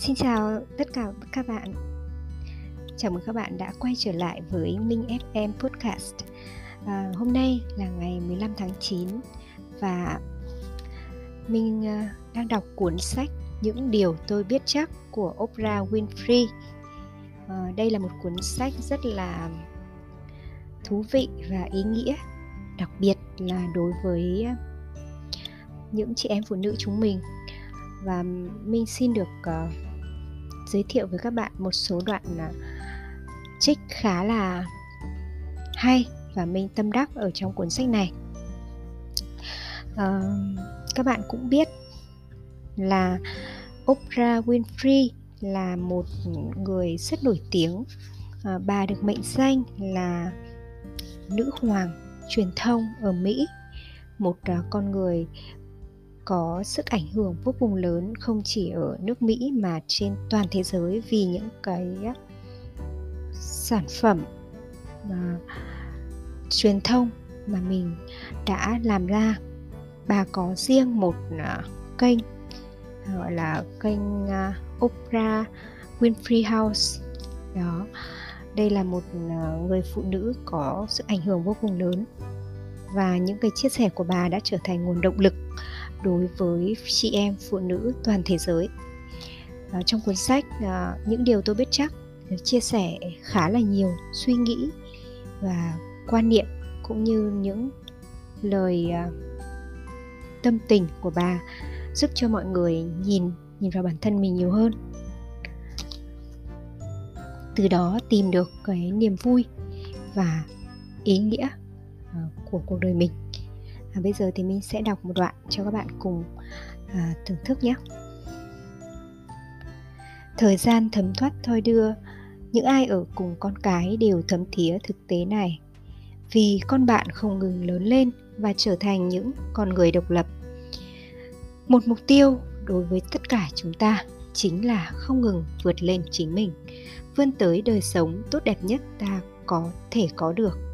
Xin chào tất cả các bạn. Chào mừng các bạn đã quay trở lại với Minh FM Podcast. À, Hôm nay là ngày 15 tháng 9 Và mình à, đang đọc cuốn sách Những điều tôi biết chắc của Oprah Winfrey. À, Đây là một cuốn sách rất là thú vị và ý nghĩa Đặc biệt là đối với những chị em phụ nữ chúng mình. Và mình xin được uh, giới thiệu với các bạn một số đoạn à, trích khá là hay và mình tâm đắc ở trong cuốn sách này. À, các bạn cũng biết là Oprah Winfrey là một người rất nổi tiếng. À, bà được mệnh danh là nữ hoàng truyền thông ở Mỹ một uh, con người có sức ảnh hưởng vô cùng lớn không chỉ ở nước Mỹ mà trên toàn thế giới vì những cái sản phẩm mà truyền thông mà mình đã làm ra. Bà có riêng một à, kênh, gọi là kênh à, Oprah Winfrey House. Đó, đây là một à, người phụ nữ có sức ảnh hưởng vô cùng lớn và những cái chia sẻ của bà đã trở thành nguồn động lực đối với chị em phụ nữ toàn thế giới. À, trong cuốn sách à, những điều tôi biết chắc chia sẻ khá là nhiều suy nghĩ và quan niệm cũng như những lời à, tâm tình của bà giúp cho mọi người nhìn nhìn vào bản thân mình nhiều hơn. Từ đó tìm được cái niềm vui và ý nghĩa của cuộc đời mình à, bây giờ thì mình sẽ đọc một đoạn cho các bạn cùng à, thưởng thức nhé. Thời gian thấm thoát thôi đưa những ai ở cùng con cái đều thấm thía thực tế này. Vì con bạn không ngừng lớn lên và trở thành những con người độc lập. Một mục tiêu đối với tất cả chúng ta chính là không ngừng vượt lên chính mình vươn tới đời sống tốt đẹp nhất ta có thể có được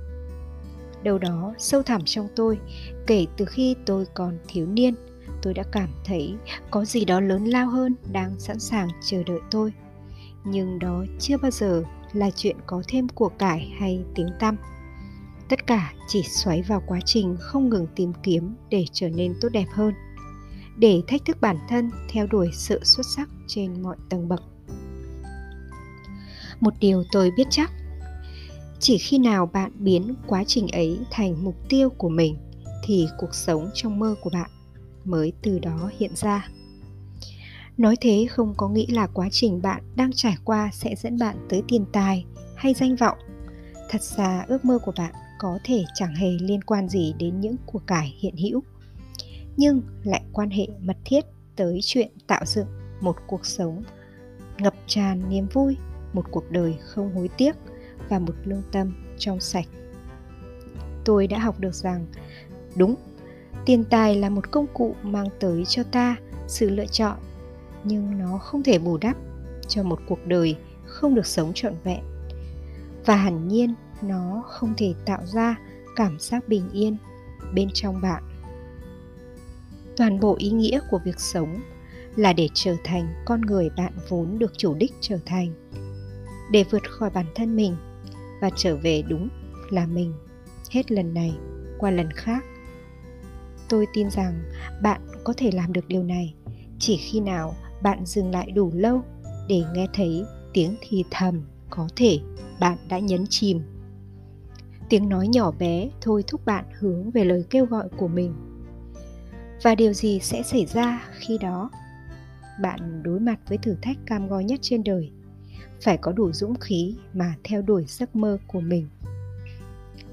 đâu đó sâu thẳm trong tôi. Kể từ khi tôi còn thiếu niên, tôi đã cảm thấy có gì đó lớn lao hơn đang sẵn sàng chờ đợi tôi. Nhưng đó chưa bao giờ là chuyện có thêm của cải hay tiếng tăm. Tất cả chỉ xoáy vào quá trình không ngừng tìm kiếm để trở nên tốt đẹp hơn. Để thách thức bản thân theo đuổi sự xuất sắc trên mọi tầng bậc. Một điều tôi biết chắc chỉ khi nào bạn biến quá trình ấy thành mục tiêu của mình, thì cuộc sống trong mơ của bạn mới từ đó hiện ra. Nói thế không có nghĩa là quá trình bạn đang trải qua sẽ dẫn bạn tới tiền tài hay danh vọng. Thật ra ước mơ của bạn có thể chẳng hề liên quan gì đến những của cải hiện hữu. Nhưng lại quan hệ mật thiết tới chuyện tạo dựng một cuộc sống ngập tràn niềm vui, một cuộc đời không hối tiếc và một lương tâm trong sạch. Tôi đã học được rằng, đúng, tiền tài là một công cụ mang tới cho ta sự lựa chọn, nhưng nó không thể bù đắp cho một cuộc đời không được sống trọn vẹn. Và hẳn nhiên, nó không thể tạo ra cảm giác bình yên bên trong bạn. Toàn bộ ý nghĩa của việc sống là để trở thành con người bạn vốn được chủ đích trở thành. Để vượt khỏi bản thân mình và trở về đúng là mình, hết lần này qua lần khác. Tôi tin rằng bạn có thể làm được điều này, chỉ khi nào bạn dừng lại đủ lâu để nghe thấy tiếng thì thầm có thể bạn đã nhấn chìm. Tiếng nói nhỏ bé thôi thúc bạn hướng về lời kêu gọi của mình. Và điều gì sẽ xảy ra khi đó? Bạn đối mặt với thử thách cam go nhất trên đời phải có đủ dũng khí mà theo đuổi giấc mơ của mình.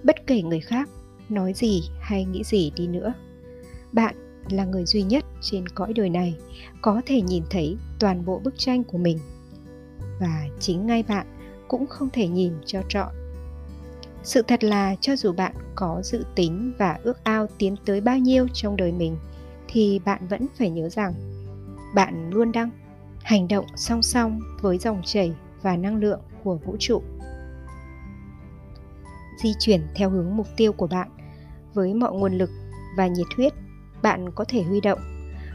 Bất kể người khác nói gì hay nghĩ gì đi nữa, bạn là người duy nhất trên cõi đời này có thể nhìn thấy toàn bộ bức tranh của mình. Và chính ngay bạn cũng không thể nhìn cho trọn. Sự thật là cho dù bạn có dự tính và ước ao tiến tới bao nhiêu trong đời mình, thì bạn vẫn phải nhớ rằng bạn luôn đang hành động song song với dòng chảy và năng lượng của vũ trụ. Di chuyển theo hướng mục tiêu của bạn với mọi nguồn lực và nhiệt huyết, bạn có thể huy động,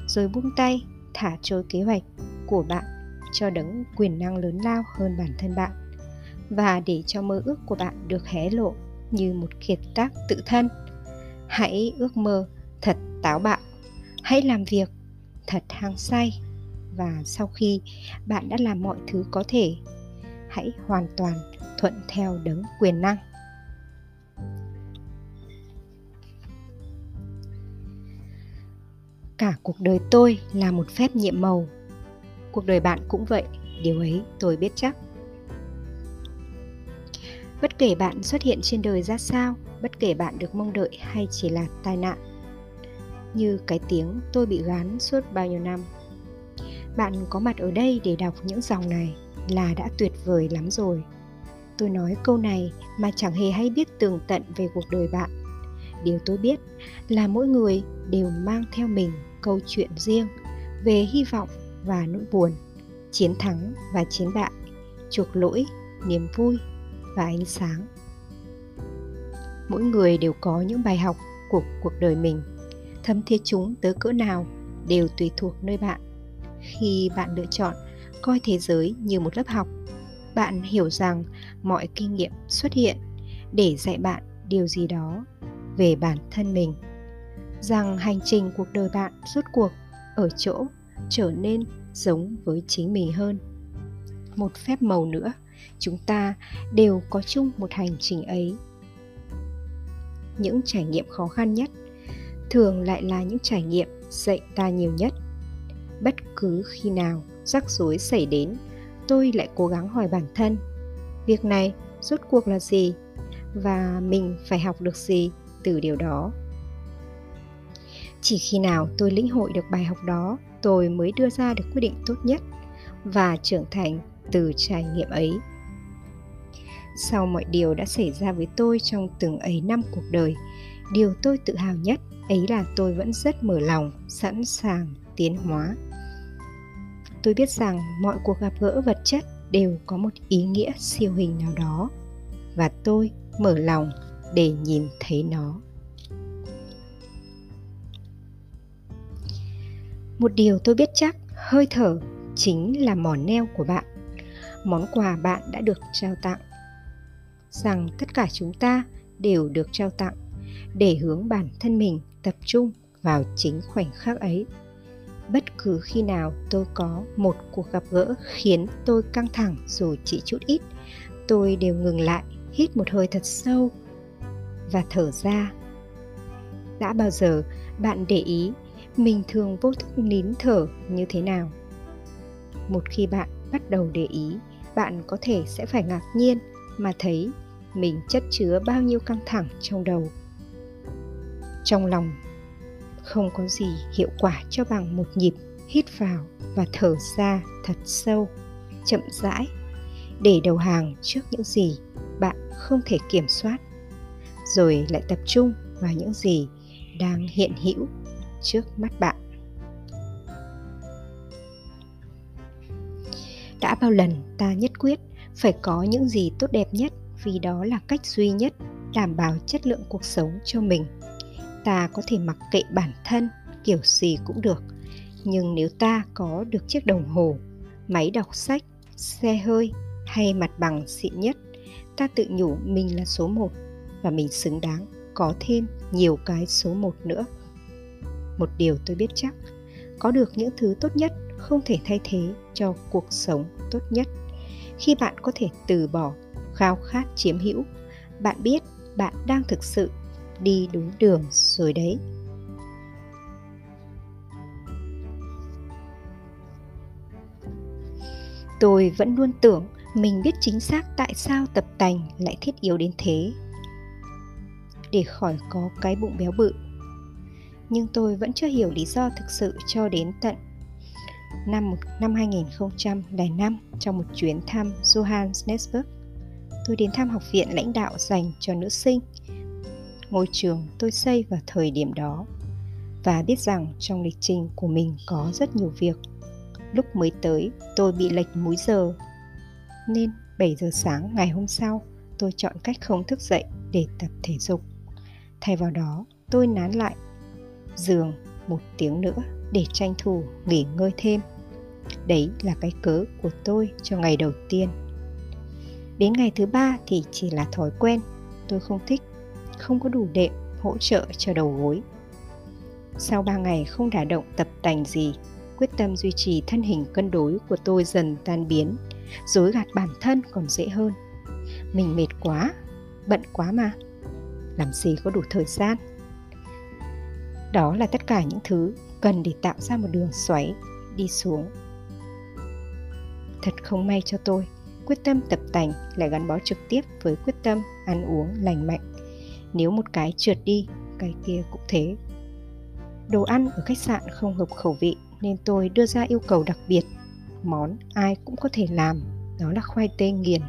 rồi buông tay, thả trôi kế hoạch của bạn cho đấng quyền năng lớn lao hơn bản thân bạn và để cho mơ ước của bạn được hé lộ như một kiệt tác tự thân. Hãy ước mơ thật táo bạo. Hãy làm việc thật hăng say và sau khi bạn đã làm mọi thứ có thể hãy hoàn toàn thuận theo đấng quyền năng. Cả cuộc đời tôi là một phép nhiệm màu. Cuộc đời bạn cũng vậy, điều ấy tôi biết chắc. Bất kể bạn xuất hiện trên đời ra sao, bất kể bạn được mong đợi hay chỉ là tai nạn, như cái tiếng tôi bị gán suốt bao nhiêu năm, bạn có mặt ở đây để đọc những dòng này là đã tuyệt vời lắm rồi. Tôi nói câu này mà chẳng hề hay biết tường tận về cuộc đời bạn. Điều tôi biết là mỗi người đều mang theo mình câu chuyện riêng về hy vọng và nỗi buồn, chiến thắng và chiến bại, chuộc lỗi, niềm vui và ánh sáng. Mỗi người đều có những bài học của cuộc đời mình, thấm thiết chúng tới cỡ nào đều tùy thuộc nơi bạn. Khi bạn lựa chọn coi thế giới như một lớp học. Bạn hiểu rằng mọi kinh nghiệm xuất hiện để dạy bạn điều gì đó về bản thân mình. Rằng hành trình cuộc đời bạn rốt cuộc ở chỗ trở nên giống với chính mình hơn. Một phép màu nữa, chúng ta đều có chung một hành trình ấy. Những trải nghiệm khó khăn nhất thường lại là những trải nghiệm dạy ta nhiều nhất. Bất cứ khi nào rắc rối xảy đến, tôi lại cố gắng hỏi bản thân, việc này rốt cuộc là gì? Và mình phải học được gì từ điều đó? Chỉ khi nào tôi lĩnh hội được bài học đó, tôi mới đưa ra được quyết định tốt nhất và trưởng thành từ trải nghiệm ấy. Sau mọi điều đã xảy ra với tôi trong từng ấy năm cuộc đời, điều tôi tự hào nhất ấy là tôi vẫn rất mở lòng, sẵn sàng tiến hóa tôi biết rằng mọi cuộc gặp gỡ vật chất đều có một ý nghĩa siêu hình nào đó, và tôi mở lòng để nhìn thấy nó. Một điều tôi biết chắc, hơi thở chính là mỏ neo của bạn. Món quà bạn đã được trao tặng. Rằng tất cả chúng ta đều được trao tặng để hướng bản thân mình tập trung vào chính khoảnh khắc ấy bất cứ khi nào tôi có một cuộc gặp gỡ khiến tôi căng thẳng dù chỉ chút ít, tôi đều ngừng lại, hít một hơi thật sâu và thở ra. Đã bao giờ bạn để ý mình thường vô thức nín thở như thế nào? Một khi bạn bắt đầu để ý, bạn có thể sẽ phải ngạc nhiên mà thấy mình chất chứa bao nhiêu căng thẳng trong đầu. Trong lòng không có gì hiệu quả cho bằng một nhịp hít vào và thở ra thật sâu, chậm rãi. Để đầu hàng trước những gì bạn không thể kiểm soát, rồi lại tập trung vào những gì đang hiện hữu trước mắt bạn. Đã bao lần ta nhất quyết phải có những gì tốt đẹp nhất vì đó là cách duy nhất đảm bảo chất lượng cuộc sống cho mình ta có thể mặc kệ bản thân, kiểu gì cũng được. Nhưng nếu ta có được chiếc đồng hồ, máy đọc sách, xe hơi hay mặt bằng xịn nhất, ta tự nhủ mình là số một và mình xứng đáng có thêm nhiều cái số một nữa. Một điều tôi biết chắc, có được những thứ tốt nhất không thể thay thế cho cuộc sống tốt nhất. Khi bạn có thể từ bỏ, khao khát chiếm hữu, bạn biết bạn đang thực sự đi đúng đường rồi đấy. Tôi vẫn luôn tưởng mình biết chính xác tại sao tập tành lại thiết yếu đến thế. Để khỏi có cái bụng béo bự. Nhưng tôi vẫn chưa hiểu lý do thực sự cho đến tận năm năm 2005 trong một chuyến thăm Johannesburg. Tôi đến thăm học viện lãnh đạo dành cho nữ sinh, ngôi trường tôi xây vào thời điểm đó và biết rằng trong lịch trình của mình có rất nhiều việc. Lúc mới tới, tôi bị lệch múi giờ nên 7 giờ sáng ngày hôm sau, tôi chọn cách không thức dậy để tập thể dục. Thay vào đó, tôi nán lại giường một tiếng nữa để tranh thủ nghỉ ngơi thêm đấy là cái cớ của tôi cho ngày đầu tiên đến ngày thứ ba thì chỉ là thói quen tôi không thích không có đủ đệm hỗ trợ cho đầu gối. Sau ba ngày không đả động tập tành gì, quyết tâm duy trì thân hình cân đối của tôi dần tan biến, dối gạt bản thân còn dễ hơn. Mình mệt quá, bận quá mà. Làm gì có đủ thời gian? Đó là tất cả những thứ cần để tạo ra một đường xoáy đi xuống. Thật không may cho tôi, quyết tâm tập tành lại gắn bó trực tiếp với quyết tâm ăn uống lành mạnh nếu một cái trượt đi cái kia cũng thế đồ ăn ở khách sạn không hợp khẩu vị nên tôi đưa ra yêu cầu đặc biệt món ai cũng có thể làm đó là khoai tây nghiền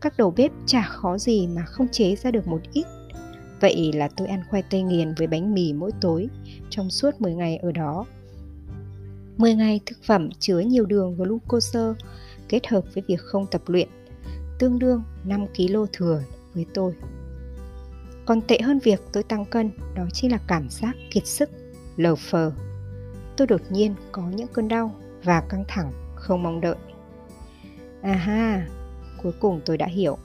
các đầu bếp chả khó gì mà không chế ra được một ít Vậy là tôi ăn khoai tây nghiền với bánh mì mỗi tối trong suốt 10 ngày ở đó. 10 ngày thực phẩm chứa nhiều đường glucose kết hợp với việc không tập luyện, tương đương 5 kg thừa với tôi. Còn tệ hơn việc tôi tăng cân, đó chính là cảm giác kiệt sức, lờ phờ. Tôi đột nhiên có những cơn đau và căng thẳng không mong đợi. À ha, cuối cùng tôi đã hiểu,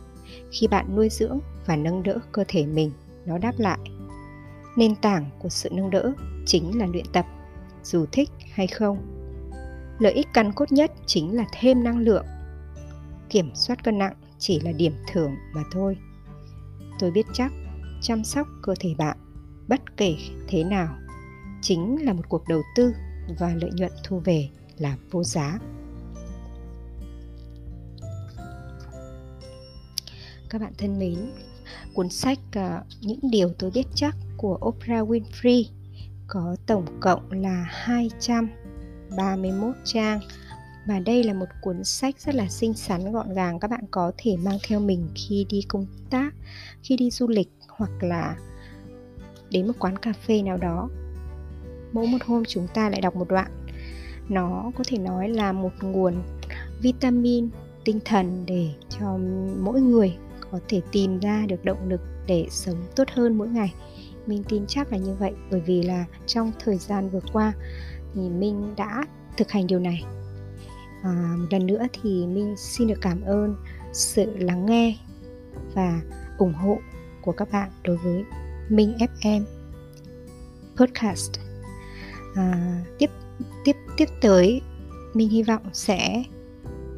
khi bạn nuôi dưỡng và nâng đỡ cơ thể mình nó đáp lại. Nền tảng của sự nâng đỡ chính là luyện tập dù thích hay không. Lợi ích căn cốt nhất chính là thêm năng lượng. Kiểm soát cân nặng chỉ là điểm thưởng mà thôi. Tôi biết chắc chăm sóc cơ thể bạn bất kể thế nào chính là một cuộc đầu tư và lợi nhuận thu về là vô giá. Các bạn thân mến cuốn sách uh, Những điều tôi biết chắc của Oprah Winfrey có tổng cộng là 231 trang và đây là một cuốn sách rất là xinh xắn gọn gàng. Các bạn có thể mang theo mình khi đi công tác khi đi du lịch hoặc là đến một quán cà phê nào đó. Mỗi một hôm chúng ta lại đọc một đoạn. Nó có thể nói là một nguồn vitamin tinh thần để cho mỗi người có thể tìm ra được động lực để sống tốt hơn mỗi ngày. Mình tin chắc là như vậy bởi vì là trong thời gian vừa qua thì mình đã thực hành điều này. À, một lần nữa thì mình xin được cảm ơn sự lắng nghe và ủng hộ của các bạn đối với Minh FM podcast. À, tiếp tiếp tiếp tới mình hy vọng sẽ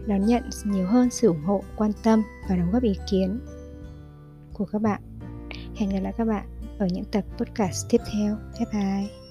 đón nhận nhiều hơn sự ủng hộ quan tâm và đóng góp ý kiến của các bạn. Hẹn gặp lại các bạn ở những tập podcast tiếp theo. Bye bye.